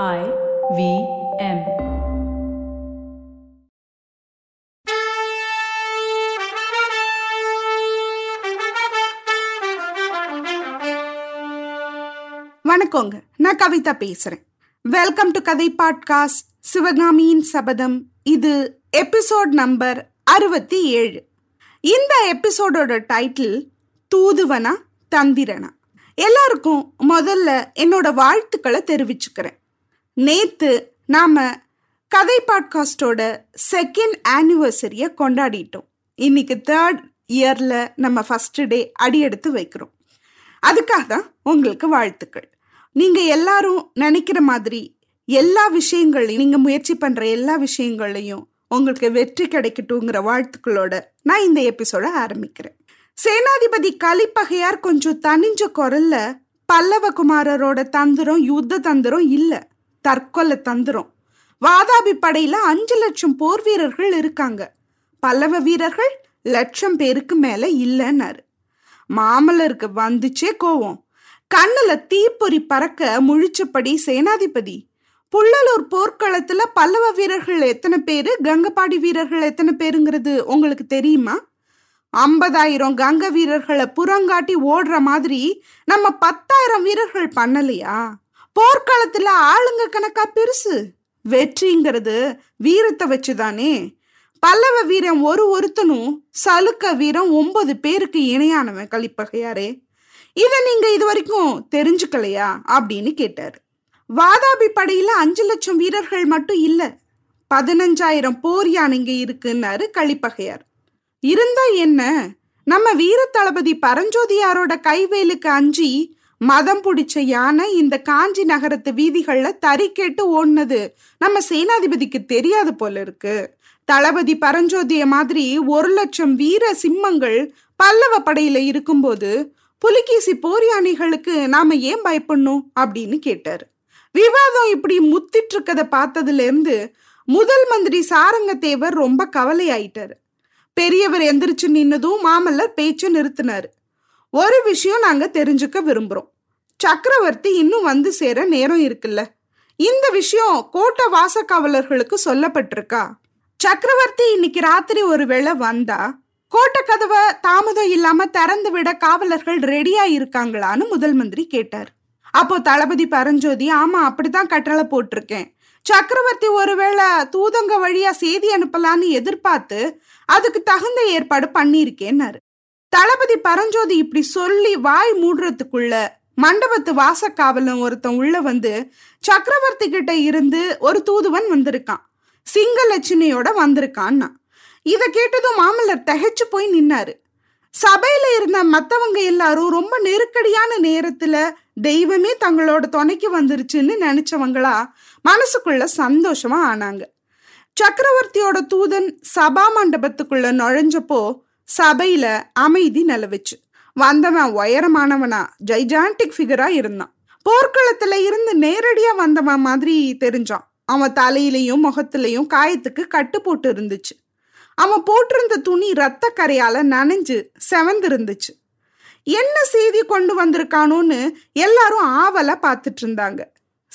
I V M. வணக்கங்க. நான் கவிதா பேசுறேன். வெல்கம் டு கதை பாட்காஸ்ட் சிவகாமியின் சபதம் இது எபிசோட் நம்பர் அறுபத்தி ஏழு. இந்த எபிசோடோட டைட்டில் தூதுவனா தந்திரனா. எல்லாருக்கும் முதல்ல என்னோட வாழ்த்துக்களை தெரிவிச்சுக்கிறேன். நேத்து நாம கதை பாட்காஸ்டோட செகண்ட் ஆனிவர்சரியை கொண்டாடிட்டோம். இன்னைக்கு தேர்ட் இயர்ல நம்ம ஃபர்ஸ்ட் டே அடி எடுத்து வைக்கிறோம். அதுக்காக தான் உங்களுக்கு வாழ்த்துக்கள். நீங்க எல்லாரும் நினைக்கிற மாதிரி எல்லா விஷயங்களையும் நீங்க முயற்சி பண்ற எல்லா விஷயங்களையும் உங்களுக்கு வெற்றி கிடைக்கட்டுங்கிற வாழ்த்துக்களோட நான் இந்த எபிசோட ஆரம்பிக்கிறேன். சேனாதிபதி கலிப்பகையார் கொஞ்சம் தனிஞ்ச குரல்ல பல்லவகுமாரரோட தந்திரம் யுத்த தந்திரம் இல்லை. தற்கொலை தந்திரம். வாதாபி படையில அஞ்சு லட்சம் போர் வீரர்கள் இருக்காங்க. பல்லவ வீரர்கள் லட்சம் பேருக்கு மேல இல்லைன்னாரு. மாமல்லருக்கு வந்துச்சே கோவம். கண்ணுல தீப்பொறி பறக்க முழிச்சபடி சேனாதிபதி புள்ளலூர் போர்க்களத்துல பல்லவ வீரர்கள் எத்தனை பேரு கங்கப்பாடி வீரர்கள் எத்தனை பேருங்கிறது உங்களுக்கு தெரியுமா? ஐம்பதாயிரம் கங்க வீரர்களை புறங்காட்டி ஓடுற மாதிரி நம்ம பத்தாயிரம் வீரர்கள் பண்ணலையா? போர்க்களத்துல ஆளுங்க கணக்கா பெருசு. வெற்றிங்கிறது வீரத்தை வச்சுதானே. பல்லவ வீரம் ஒரு ஒருத்தனும் சலுக்க வீரம் ஒன்பது பேருக்கு இணையானவன் கலிப்பகையாரே. இதை நீங்க இது வரைக்கும் தெரிஞ்சுக்கலையா? அப்படின்னு கேட்டாரு. வாதாபி படையில அஞ்சு லட்சம் வீரர்கள் மட்டும் இல்ல பதினஞ்சாயிரம் போர் யானைங்க இருக்குன்னாரு களிப்பகையார் இருந்தா என்ன? நம்ம வீர தளபதி பரஞ்சோதியாரோட கைவேலுக்கு அஞ்சி மதம் பிடிச்ச யானை இந்த காஞ்சி நகரத்து வீதிகள்ல தறி கேட்டு ஓடுனது. நம்ம சேனாதிபதிக்கு தெரியாது போல இருக்கு. தளபதி பரஞ்சோதிய மாதிரி ஒரு லட்சம் வீர சிம்மங்கள் பல்லவ படையில இருக்கும்போது புலிகேசி போர் யானைகளுக்கு நாம ஏன் பயப்படணும்? அப்படின்னு கேட்டார். விவாதம் இப்படி முத்திட்டு இருக்கதை பார்த்ததுல இருந்து முதல் மந்திரி சாரங்கத்தேவர் ரொம்ப கவலை ஆயிட்டாரு பெரியவர் எந்திரிச்சு நின்னதும் மாமல்லர் பேச்சு நிறுத்தினாரு. ஒரு விஷயம் நாங்க தெரிஞ்சுக்க விரும்புறோம். சக்கரவர்த்தி இன்னும் வந்து சேர நேரம் இருக்குல்ல. இந்த விஷயம் கோட்டை வாசக்காவலர்களுக்கு சொல்லப்பட்டிருக்கா? சக்கரவர்த்தி இன்னைக்கு ராத்திரி ஒரு வேளை வந்தா கோட்டை கதவை தாமதம் இல்லாம திறந்து விட காவலர்கள் ரெடியா இருக்காங்களான்னு முதல் மந்திரி கேட்டார். அப்போ தளபதி பரஞ்சோதி ஆமா அப்படிதான் கட்டளை போட்டிருக்கேன். சக்கரவர்த்தி ஒருவேளை தூதங்க வழியா செய்தி அனுப்பலான்னு எதிர்பார்த்து அதுக்கு தகுந்த ஏற்பாடு பண்ணியிருக்கேன்னாரு. தளபதி பரஞ்சோதி இப்படி சொல்லி வாய் மூடுறதுக்குள்ள மண்டபத்து வாசக்காவலன் ஒருத்தன் உள்ள வந்து சக்கரவர்த்தி கிட்ட இருந்து ஒரு தூதுவன் வந்திருக்கான். சிங்கலட்சுமியோட வந்திருக்கான்னா. இத கேட்டதும் மாமல்லர் தகைச்சு போய் நின்னாரு. சபையில இருந்த மத்தவங்க எல்லாரும் ரொம்ப நெருக்கடியான நேரத்துல தெய்வமே தங்களோட துணைக்கு வந்துருச்சுன்னு நினைச்சவங்களா மனசுக்குள்ள சந்தோஷமா ஆனாங்க. சக்கரவர்த்தியோட தூதன் சபா மண்டபத்துக்குள்ள நுழைஞ்சப்போ சபையில அமைதி நிலவுச்சு. வந்தவன் உயரமானவனா ஜைஜான்டிக் ஃபிகரா இருந்தான். போர்க்களத்துல இருந்து நேரடியா வந்தவன் மாதிரி தெரிஞ்சான். அவன் தலையிலையும் முகத்திலையும் காயத்துக்கு கட்டு போட்டு இருந்துச்சு. அவன் போட்டிருந்த துணி ரத்த கரையால நனைஞ்சு செவந்து இருந்துச்சு என்ன செய்தி கொண்டு வந்திருக்கானோன்னு எல்லாரும் ஆவல பார்த்துட்டு இருந்தாங்க.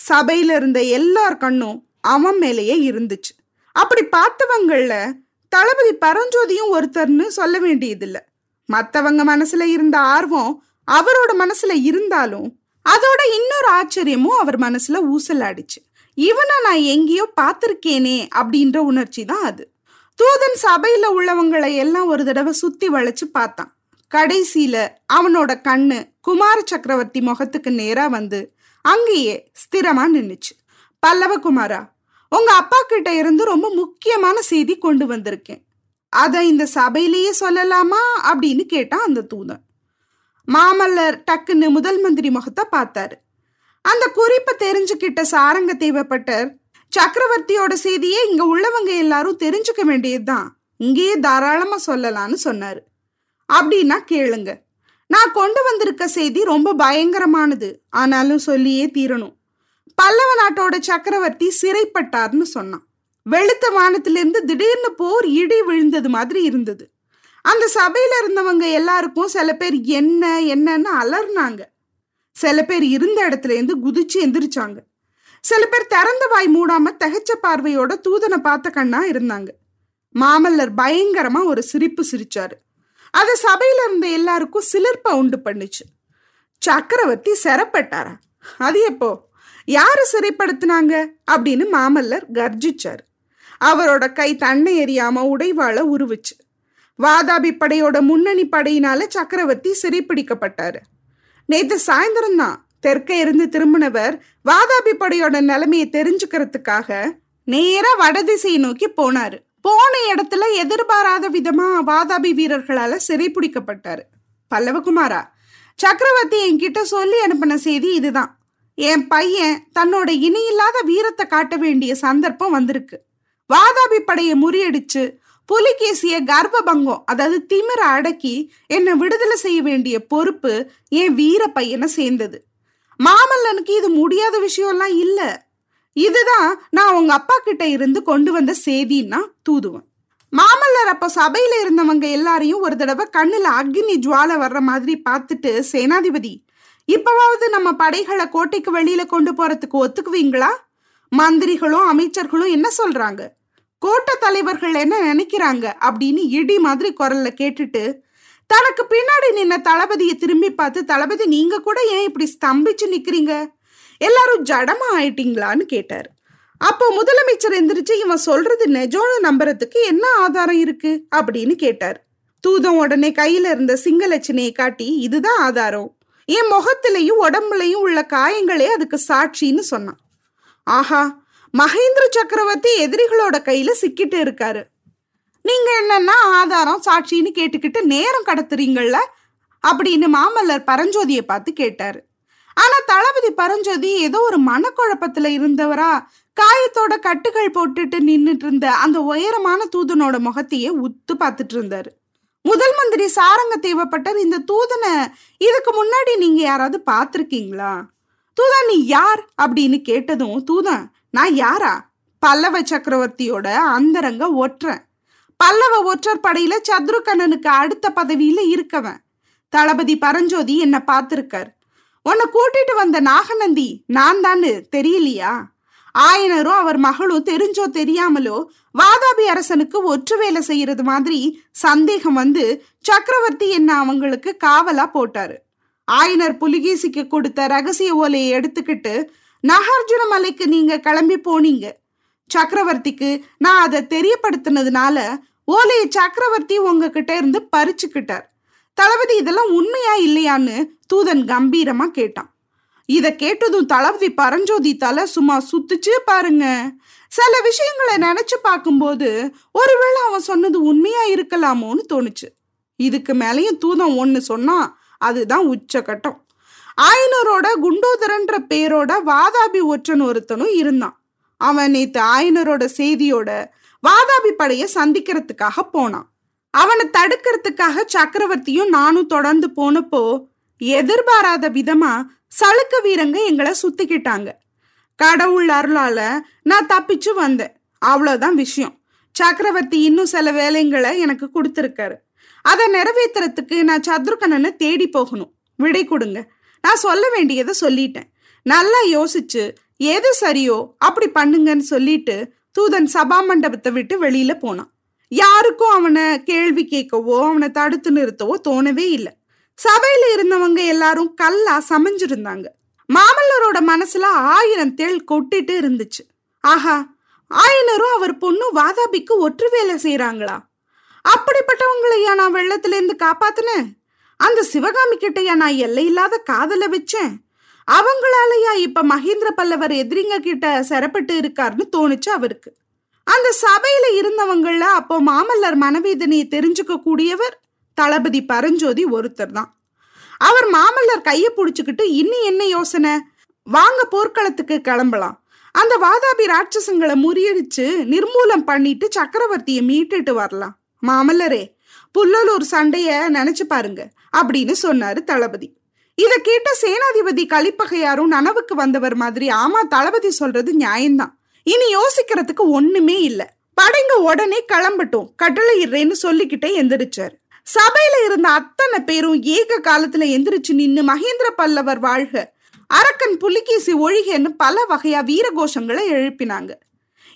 சபையில இருந்த எல்லார் கண்ணும் அவன் மேலேயே இருந்துச்சு. அப்படி பார்த்தவங்கள தளபதி பரஞ்சோதியும் ஒருத்தர்னு சொல்ல வேண்டியதில்லை. மற்றவங்க மனசுல இருந்த ஆர்வம் அவரோட மனசுல இருந்தாலும் அதோட இன்னொரு ஆச்சரியமும் அவர் மனசுல ஊசலாடிச்சு. இவனை நான் எங்கேயோ பார்த்துருக்கேனே அப்படின்ற உணர்ச்சி தான் அது. தூதன் சபையில உள்ளவங்களை எல்லாம் ஒரு தடவை சுத்தி வளைச்சு பார்த்தான். கடைசியில அவனோட கண்ணு குமார சக்கரவர்த்தி முகத்துக்கு நேரா வந்து அங்கேயே ஸ்திரமா நின்னுச்சு. பல்லவ குமாரா உங்க அப்பா கிட்ட இருந்து ரொம்ப முக்கியமான செய்தி கொண்டு வந்திருக்கேன். அதை இந்த சபையிலேயே சொல்லலாமா? அப்படின்னு கேட்டான் அந்த தூதன். மாமல்லர் டக்குன்னு முதல் மந்திரி முகத்தை பார்த்தாரு. அந்த குறிப்பை தெரிஞ்சுக்கிட்ட சாரங்க தேவைப்பட்டர் சக்கரவர்த்தியோட செய்தியே இங்க உள்ளவங்க எல்லாரும் தெரிஞ்சுக்க வேண்டியதுதான். இங்கேயே தாராளமா சொல்லலாம்னு சொன்னாரு. அப்படின்னா கேளுங்க. நான் கொண்டு வந்திருக்க செய்தி ரொம்ப பயங்கரமானது. ஆனாலும் சொல்லியே தீரணும். பல்லவ நாட்டோட சக்கரவர்த்தி சிறைப்பட்டார்னு சொன்னான். வெளுத்த வானத்திலிருந்து திடீர்னு போர் இடி விழுந்தது மாதிரி இருந்தது. அந்த சபையில இருந்தவங்க எல்லாருக்கும் சில பேர் என்ன என்னன்னு அலர்னாங்க சில பேர் இருந்த இடத்துல இருந்து குதிச்சு எந்திரிச்சாங்க. சில பேர் திறந்த வாய் மூடாம தகைச்ச பார்வையோட தூதனை பார்த்த கண்ணா இருந்தாங்க. மாமல்லர் பயங்கரமா ஒரு சிரிப்பு சிரிச்சாரு. அது சபையில இருந்த எல்லாருக்கும் சிலிர்ப்ப உண்டு பண்ணுச்சு. சக்கரவர்த்தி சிறப்பட்டாரா? அது எப்போ? யாரை சிறைப்படுத்தினாங்க? அப்படின்னு மாமல்லர் கர்ஜிச்சார். அவரோட கை தன்னை எறியாம உடைவாள உருவிச்சு. வாதாபி படையோட முன்னணி படையினால சக்கரவர்த்தி சிறைப்பிடிக்கப்பட்டாரு. நேத்து சாயந்தரம் தான் தெற்க இருந்து திரும்பினவர் வாதாபி படையோட நிலைமையை தெரிஞ்சுக்கிறதுக்காக நேரா வடதிசையை நோக்கி போனாரு. போன இடத்துல எதிர்பாராத விதமா வாதாபி வீரர்களால சிறைப்பிடிக்கப்பட்டாரு. பல்லவகுமாரா சக்கரவர்த்தி என்கிட்ட சொல்லி அனுப்பின செய்தி இதுதான். என் பையன் தன்னோட இணையில்லாத வீரத்தை காட்ட வேண்டிய சந்தர்ப்பம் வந்திருக்கு. வாதாபி படையை முறியடிச்சு புலிகேசிய கர்ப்பபங்கம் அதாவது திமிர அடக்கி என்னை விடுதலை செய்ய வேண்டிய பொறுப்பு என் வீர பையனை சேர்ந்தது. மாமல்லனுக்கு இது முடியாத விஷயம்லாம் இல்ல. இதுதான் நான் உங்க அப்பா கிட்ட இருந்து கொண்டு வந்த செய்தின்னா தூதுவன். மாமல்லர் அப்ப சபையில இருந்தவங்க எல்லாரையும் ஒரு தடவை கண்ணுல அக்னி ஜுவால வர்ற மாதிரி பார்த்துட்டு சேனாதிபதி இப்பவாவது நம்ம படைகளை கோட்டைக்கு வெளியில கொண்டு போறதுக்கு ஒத்துக்குவீங்களா? மந்திரிகளும் அமைச்சர்களும் என்ன சொல்றாங்க? கோட்டை தலைவர்கள் என்ன நினைக்கிறாங்க? அப்படின்னு இடி மாதிரி குரல்ல கேட்டுட்டு தனக்கு பின்னாடி நின்ன தளபதியை திரும்பி பார்த்து தளபதி நீங்க கூட ஏன் இப்படி ஸ்தம்பிச்சு நிக்கிறீங்க? எல்லாரும் ஜடமா ஆயிட்டீங்களான்னு கேட்டார். அப்போ முதலமைச்சர் எந்திரிச்சு இவன் சொல்றது நெஜோன்னு நம்புறதுக்கு என்ன ஆதாரம் இருக்கு? அப்படின்னு கேட்டார். தூதம் உடனே கையில இருந்த சிங்கலட்சணையை காட்டி இதுதான் ஆதாரம். என் முகத்திலையும் உடம்புலையும் உள்ள காயங்களே அதுக்கு சாட்சின்னு சொன்னான். ஆஹா மகேந்திர சக்கரவர்த்தி எதிரிகளோட கையில சிக்கிட்டு இருக்காரு. நீங்க என்னன்னா ஆதாரம் சாட்சின்னு கேட்டுக்கிட்டு நேரம் கடத்துறீங்கள்ல? அப்படின்னு மாமல்லர் பரஞ்சோதியை பார்த்து கேட்டாரு. ஆனா தளபதி பரஞ்சோதி ஏதோ ஒரு மனக்குழப்பத்துல இருந்தவரா? காயத்தோட கட்டுகள் போட்டுட்டு நின்னுட்டு இருந்த அந்த உயரமான தூதனோட முகத்தையே உத்து பார்த்துட்டு இருந்தாரு. முதல் மந்திரி சாரங்க தேவைப்பட்டர் இந்த தூதனை இதுக்கு முன்னாடி நீங்க யாராவது பார்த்துருக்கீங்களா? தூதன் நீ யார்? அப்படின்னு கேட்டதும் தூதன் நான் யாரா? பல்லவ சக்கரவர்த்தியோட அந்தரங்க ஒற்றன். பல்லவ ஒற்றர் படையில சத்ருகண்ணனுக்கு அடுத்த பதவியில இருக்கவன். தளபதி பரஞ்சோதி என்ன பார்த்திருக்கார். உன்னை கூட்டிட்டு வந்த நாகநந்தி நான் தான்னு தெரியலையா? ஆயனரும் அவர் மகளும் தெரிஞ்சோ தெரியாமலோ வாதாபி அரசனுக்கு ஒற்று வேலை செய்யறது மாதிரி சந்தேகம் வந்து சக்கரவர்த்தி என்ன அவங்களுக்கு காவலா போட்டாரு. ஆயனர் புலிகேசிக்கு கொடுத்த ரகசிய ஓலையை எடுத்துக்கிட்டு நாகார்ஜுன மலைக்கு நீங்க கிளம்பி போனீங்க. சக்கரவர்த்திக்கு நான் அதை தெரியப்படுத்தினதுனால ஓலையை சக்கரவர்த்தி உங்ககிட்ட இருந்து பறிச்சுக்கிட்டார். தளபதி இதெல்லாம் உண்மையா இல்லையான்னு தூதன் கம்பீரமா கேட்டான். இத கேட்டதும் தளபதி பரஞ்சோதி தலை சும்மா சுத்துச்சு பாருங்க. சில விஷயங்களை நினைச்சு பார்க்கும்போது ஒருவேளை அவன் சொன்னது உண்மையா இருக்கலாமோன்னு தோணுச்சு. இதுக்கு மேலேயும் தூதம் ஒன்று சொன்னா அதுதான் உச்சகட்டம். ஆயனரோட குண்டோதரன்ற பேரோட வாதாபி ஒற்றன் ஒருத்தனும் இருந்தான். அவன் நேத்து ஆயனரோட செய்தியோட வாதாபி படையை சந்திக்கிறதுக்காக போனான். அவனை தடுக்கிறதுக்காக சக்கரவர்த்தியும் நானும் தொடர்ந்து போனப்போ எதிர்பாராத விதமா சளுக்க வீரங்க எங்களை சுத்திக்கிட்டாங்க. கடவுள் அருளால நான் தப்பிச்சு வந்தேன். அவ்வளோதான் விஷயம். சக்கரவர்த்தி இன்னும் சில வேலைங்களை எனக்கு கொடுத்துருக்காரு. அதை நிறைவேற்றுறதுக்கு நான் சத்ருகனனை தேடி போகணும். விடை கொடுங்க. நான் சொல்ல வேண்டியதை சொல்லிட்டேன். நல்லா யோசிச்சு எது சரியோ அப்படி பண்ணுங்கன்னு சொல்லிட்டு தூதன் சபா மண்டபத்தை விட்டு வெளியில போனான். யாருக்கும் அவனை கேள்வி கேட்கவோ அவனை தடுத்து நிறுத்தவோ தோணவே இல்லை. சபையில இருந்தவங்க எல்லாரும் கல்லா சமைஞ்சிருந்தாங்க. மாமல்லரோட மனசுல ஆயிரம் தேள் கொட்டிட்டு இருந்துச்சு. ஆஹா ஆயனரும் அவர் பொண்ணு வாதாபிக்கு ஒற்று வேலை செய்யறாங்களா அப்படிப்பட்டவங்களையா நான் வெள்ளத்துல இருந்து காப்பாத்தினேன்? அந்த சிவகாமி கிட்டயா நான் எல்லையில்லாத காதல வச்சேன்? அவங்களாலயா இப்ப மகேந்திர பல்லவர் எதிரிங்க கிட்ட சிறப்பட்டு இருக்காருன்னு தோணுச்சு அவருக்கு. அந்த சபையில இருந்தவங்கள அப்போ மாமல்லர் மனவேதனையை தெரிஞ்சுக்க கூடியவர் தளபதி பரஞ்சோதி ஒருத்தர் தான். அவர் மாமல்லர் கையை பிடிச்சுக்கிட்டு இன்னும் என்ன யோசனை? வாங்க போர்க்களத்துக்கு கிளம்பலாம். அந்த வாதாபி ராட்சசங்களை முறியடிச்சு நிர்மூலம் பண்ணிட்டு சக்கரவர்த்தியை மீட்டுட்டு வரலாம். மாமல்லரே புல்லலூர் சண்டைய நினைச்சு பாருங்க அப்படின்னு சொன்னாரு தளபதி. இத கேட்ட சேனாதிபதி கலிப்பகையாரும் நனவுக்கு வந்தவர் மாதிரி ஆமா தளபதி சொல்றது நியாயம்தான். இனி யோசிக்கிறதுக்கு ஒண்ணுமே இல்ல. படைங்க உடனே கிளம்பட்டும் கட்டளை இறேன்னு சொல்லிக்கிட்டே எந்திரிச்சாரு. சபையில இருந்த அத்தனை பேரும் ஏக காலத்துல எந்திரிச்சு நின்னு மகேந்திர பல்லவர் வாழ்க அரக்கன் புலிகேசி ஒழிகன்னு பல வகையா வீர கோஷங்களை எழுப்பினாங்க.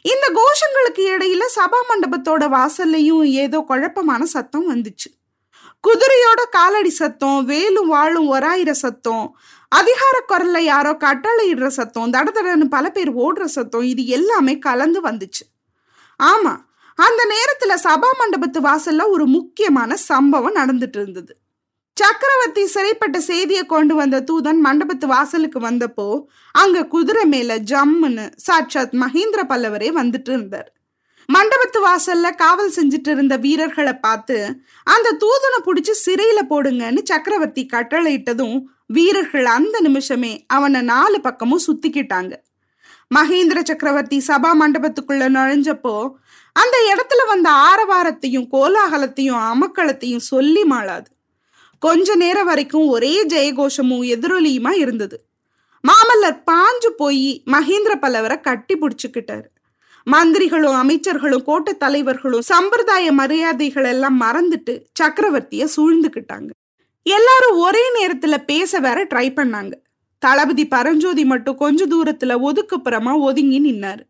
இந்த கோஷங்களுக்கு இடையில சபா மண்டபத்தோட வாசல்லையும் ஏதோ குழப்பமான சத்தம் வந்துச்சு. குதிரையோட காலடி சத்தம் வேலும் வாழும் ஒராயிர சத்தம் அதிகார குரல்ல யாரோ கட்டளை இடுற சத்தம் தடதடன்னு பல பேர் ஓடுற சத்தம் இது எல்லாமே கலந்து வந்துச்சு. ஆமா அந்த நேரத்துல சபா மண்டபத்து வாசல்ல ஒரு முக்கியமான சம்பவம் நடந்துட்டு இருந்தது. சக்கரவர்த்தி சிறைப்பட்ட செய்தியை கொண்டு வந்த தூதன் மண்டபத்து வாசலுக்கு வந்தப்போ அங்க குதிரை மேல ஜம்முன்னு சாட்சாத் மகேந்திர பல்லவரே வந்துட்டு இருந்தார். மண்டபத்து வாசல்ல காவல் செஞ்சுட்டு இருந்த வீரர்களை பார்த்து அந்த தூதனை பிடிச்சி சிறையில போடுங்கன்னு சக்கரவர்த்தி கட்டளையிட்டதும் வீரர்கள் அந்த நிமிஷமே அவனை நாலு பக்கமும் சுத்திக்கிட்டாங்க. மகேந்திர சக்கரவர்த்தி சபா மண்டபத்துக்குள்ள நுழைஞ்சப்போ அந்த இடத்துல வந்த ஆரவாரத்தையும் கோலாகலத்தையும் அமக்களத்தையும் சொல்லி மாளாது. கொஞ்ச நேரம் வரைக்கும் ஒரே ஜெயகோஷமும் எதிரொலியுமா இருந்தது. மாமல்லர் பாஞ்சு போய் மகேந்திர பல்லவரை கட்டி பிடிச்சுக்கிட்டாரு. மந்திரிகளும் அமைச்சர்களும் கோட்டை தலைவர்களும் சம்பிரதாய மரியாதைகள் எல்லாம் மறந்துட்டு சக்கரவர்த்திய சூழ்ந்துக்கிட்டாங்க. எல்லாரும் ஒரே நேரத்துல பேச வேற ட்ரை பண்ணாங்க. தளபதி பரஞ்சோதி மட்டும் கொஞ்ச தூரத்துல ஒதுக்குப்புறமா ஒதுங்கி நின்னாரு.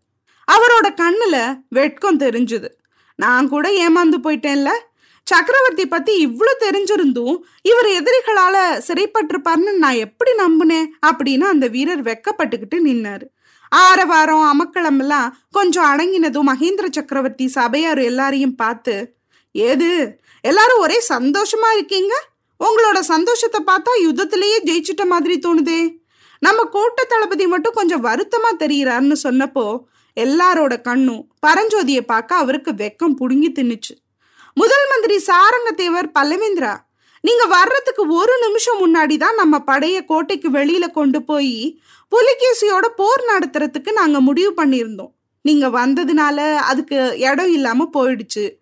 அவரோட கண்ணுல வெட்கம் தெரிஞ்சுது. நான் கூட ஏமாந்து போயிட்டேன்ல. சக்கரவர்த்தி பத்தி இவ்வளவு தெரிஞ்சிருந்தும் இவர் எதிரிகளால சிறைப்பட்டிருப்பார்னு நான் எப்படி நம்பினேன் அப்படின்னு அந்த வீரர் வெக்கப்பட்டுக்கிட்டு நின்னாரு. ஆரவாரம் அமக்களமெல்லாம் கொஞ்சம் அடங்கினதும் மகேந்திர சக்கரவர்த்தி சபையார் எல்லாரையும் பார்த்து ஏது எல்லாரும் ஒரே சந்தோஷமா இருக்கீங்க? உங்களோட சந்தோஷத்தை பார்த்தா யுத்தத்திலேயே ஜெயிச்சிட்ட மாதிரி தோணுதே. நம்ம கோட்டை தளபதி மட்டும் கொஞ்சம் வருத்தமா தெரிகிறார்னு சொன்னப்போ எல்லாரோட கண்ணும் பரஞ்சோதியை பார்க்க அவருக்கு வெக்கம் புடுங்கி தின்னுச்சு. முதல் மந்திரி சாரங்கத்தேவர் பல்லவேந்திரா நீங்க வர்றதுக்கு ஒரு நிமிஷம் முன்னாடி தான் நம்ம படைய கோட்டைக்கு வெளியில கொண்டு போய் புலிகேசியோட போர் நடத்துறதுக்கு நாங்க முடிவு பண்ணியிருந்தோம். நீங்க வந்ததுனால அதுக்கு இடம் இல்லாம போயிடுச்சு.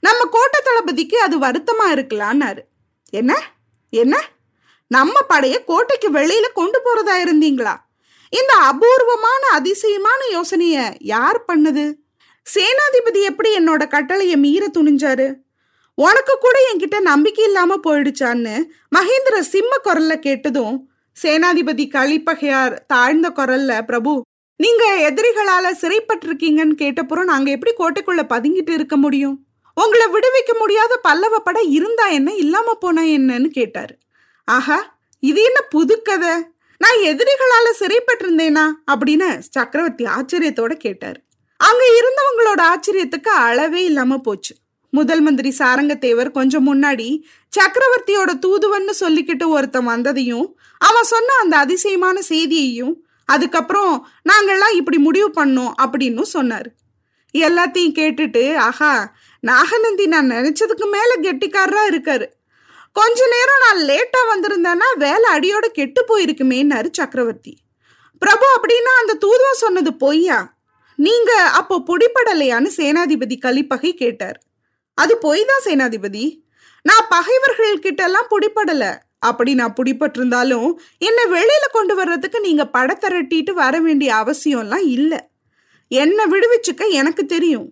நம்ம கோட்டை தளபதிக்கு அது வருத்தமா இருக்கலான்னாரு. என்ன? என்ன? நம்ம படைய கோட்டைக்கு வெளியில கொண்டு போறதா இருந்தீங்களா? இந்த அபூர்வமான அதிசயமான யோசனைய யார் பண்ணது? சேனாதிபதி எப்படி என்னோட கட்டளைய மீற துணிஞ்சாரு? உனக்கு கூட என்கிட்ட நம்பிக்கை இல்லாம போயிடுச்சான்னு மகேந்திர சிம்ம குரல்ல கேட்டதும் சேனாதிபதி கலிப்பகையார் தாழ்ந்த குரல்ல பிரபு நீங்க எதிரிகளால சிறைப்பட்டிருக்கீங்கன்னு கேட்டப்புறம் நாங்க எப்படி கோட்டைக்குள்ள பதுங்கிட்டு இருக்க முடியும்? உங்களை விடுவிக்க முடியாத பல்லவ படம் இருந்தா என்ன? இல்லாம போனா என்னன்னு கேட்டாரு. ஆஹா இது என்ன புதுக்கதை? நான் எதிரிகளால சிறைப்பட்டிருந்தேனா? அப்படின்னு சக்கரவர்த்தி ஆச்சரியத்தோட கேட்டார். அங்க இருந்தவங்களோட ஆச்சரியத்துக்கு அளவே இல்லாம போச்சு. முதல் மந்திரி சாரங்கத்தேவர் கொஞ்சம் முன்னாடி சக்கரவர்த்தியோட தூதுவன்னு சொல்லிக்கிட்டு ஒருத்தன் வந்ததையும் அவன் சொன்ன அந்த அதிசயமான செய்தியையும் அதுக்கப்புறம் நாங்கெல்லாம் இப்படி முடிவு பண்ணோம் அப்படின்னு சொன்னாரு. எல்லாத்தையும் கேட்டுட்டு ஆஹா நாகநந்தி நான் நினைச்சதுக்கு மேல கெட்டிக்காரரா இருக்காரு. கொஞ்ச நேரம் நான் லேட்டா வந்திருந்தேன்னா வேலை அடியோட கெட்டு போயிருக்குமேன்னாரு சக்கரவர்த்தி. பிரபு அப்படின்னா அந்த தூதுவம் சொன்னது பொய்யா? நீங்க அப்போ பொடிப்படலையான்னு சேனாதிபதி கலிப்பகை கேட்டார். அது பொய் தான் சேனாதிபதி? நான் பகைவர்கள் கிட்ட எல்லாம் பிடிப்படல அப்படி நான் பிடிப்பட்டிருந்தாலும் என்னை வெளியில கொண்டு வர்றதுக்கு நீங்க படத்திரட்டிட்டு வர வேண்டிய அவசியம்லாம் இல்லை. என்னை விடுவிச்சுக்க எனக்கு தெரியும்.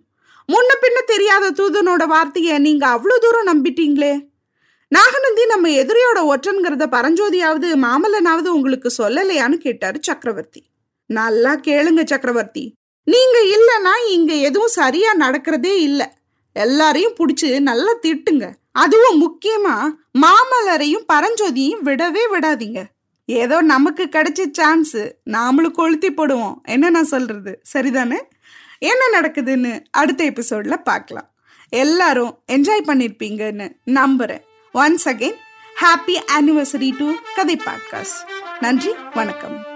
முன்ன பின்ன தெரியாத தூதனோட வார்த்தையை நீங்க அவ்வளோ தூரம் நம்பிட்டீங்களே? நாகநந்தி நம்ம எதிரியோட ஒற்றன்கிறத பரஞ்சோதியாவது மாமல்லனாவது உங்களுக்கு சொல்லலையான்னு கேட்டாரு சக்கரவர்த்தி. நல்லா கேளுங்க சக்கரவர்த்தி. நீங்க இல்லைன்னா இங்க எதுவும் சரியா நடக்கிறதே இல்லை. எல்லாரையும் பிடிச்சி நல்லா திட்டுங்க. அதுவும் முக்கியமா மாமல்லரையும் பரஞ்சோதியும் விடவே விடாதீங்க. ஏதோ நமக்கு கிடைச்ச சான்ஸ். நாமளும் கொளுத்தி போடுவோம். என்ன நான் சொல்றது? சரிதானே? என்ன நடக்குதுன்னு அடுத்த எபிசோட்ல பார்க்கலாம். எல்லாரும் என்ஜாய் பண்ணிருப்பீங்கன்னு நம்புறேன். Once again happy anniversary to கதை பாட்காஸ்ட் நன்றி வணக்கம்.